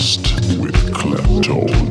With klepto.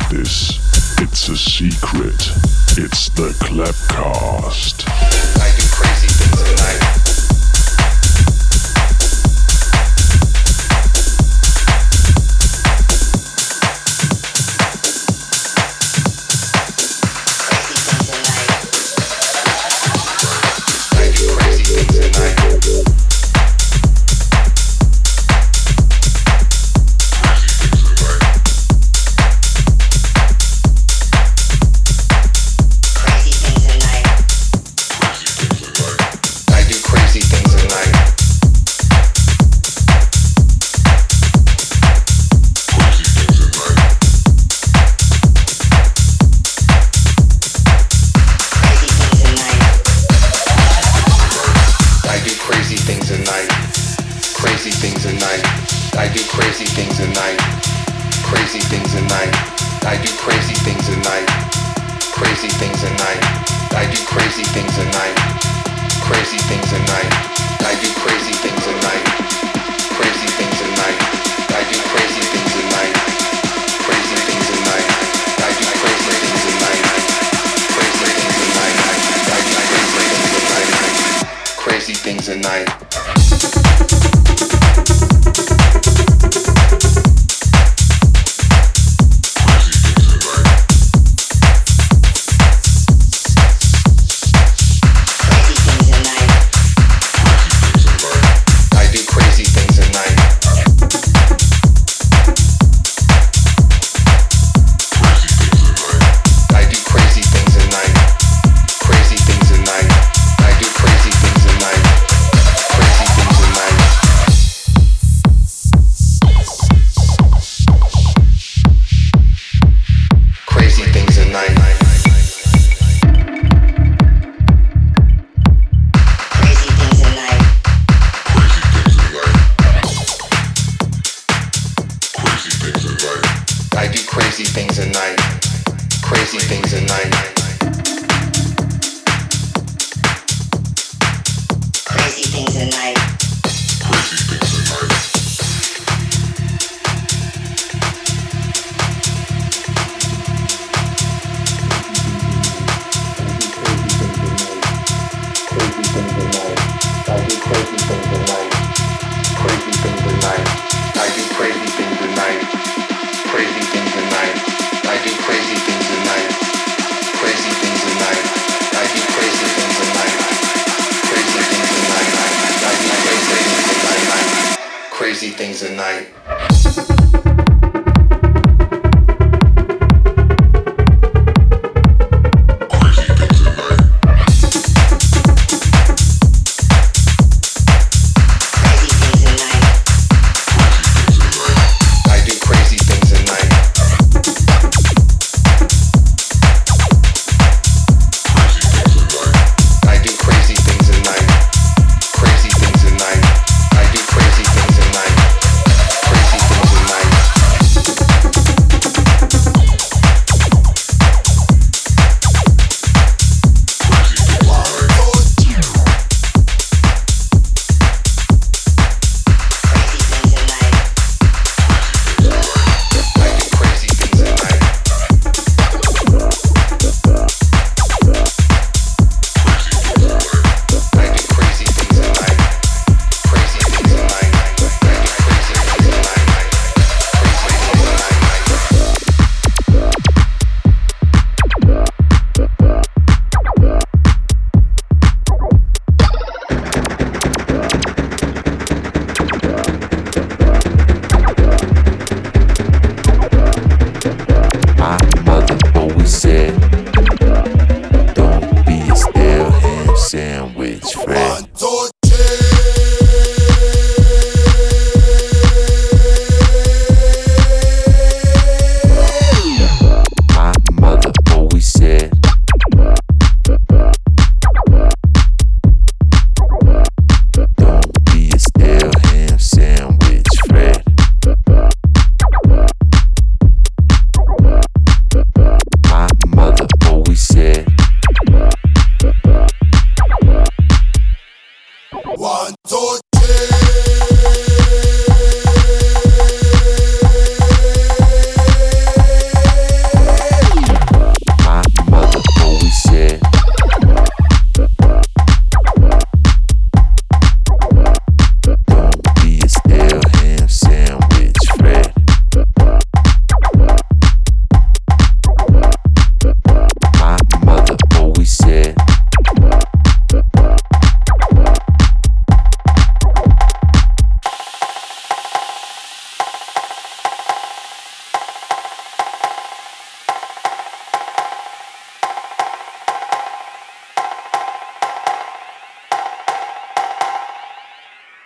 About this. It's a secret. It's the Clapcast. I do crazy things at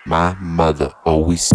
My mother always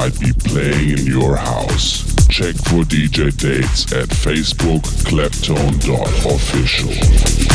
might be playing in your house. Check for DJ dates at facebook kleptone.official.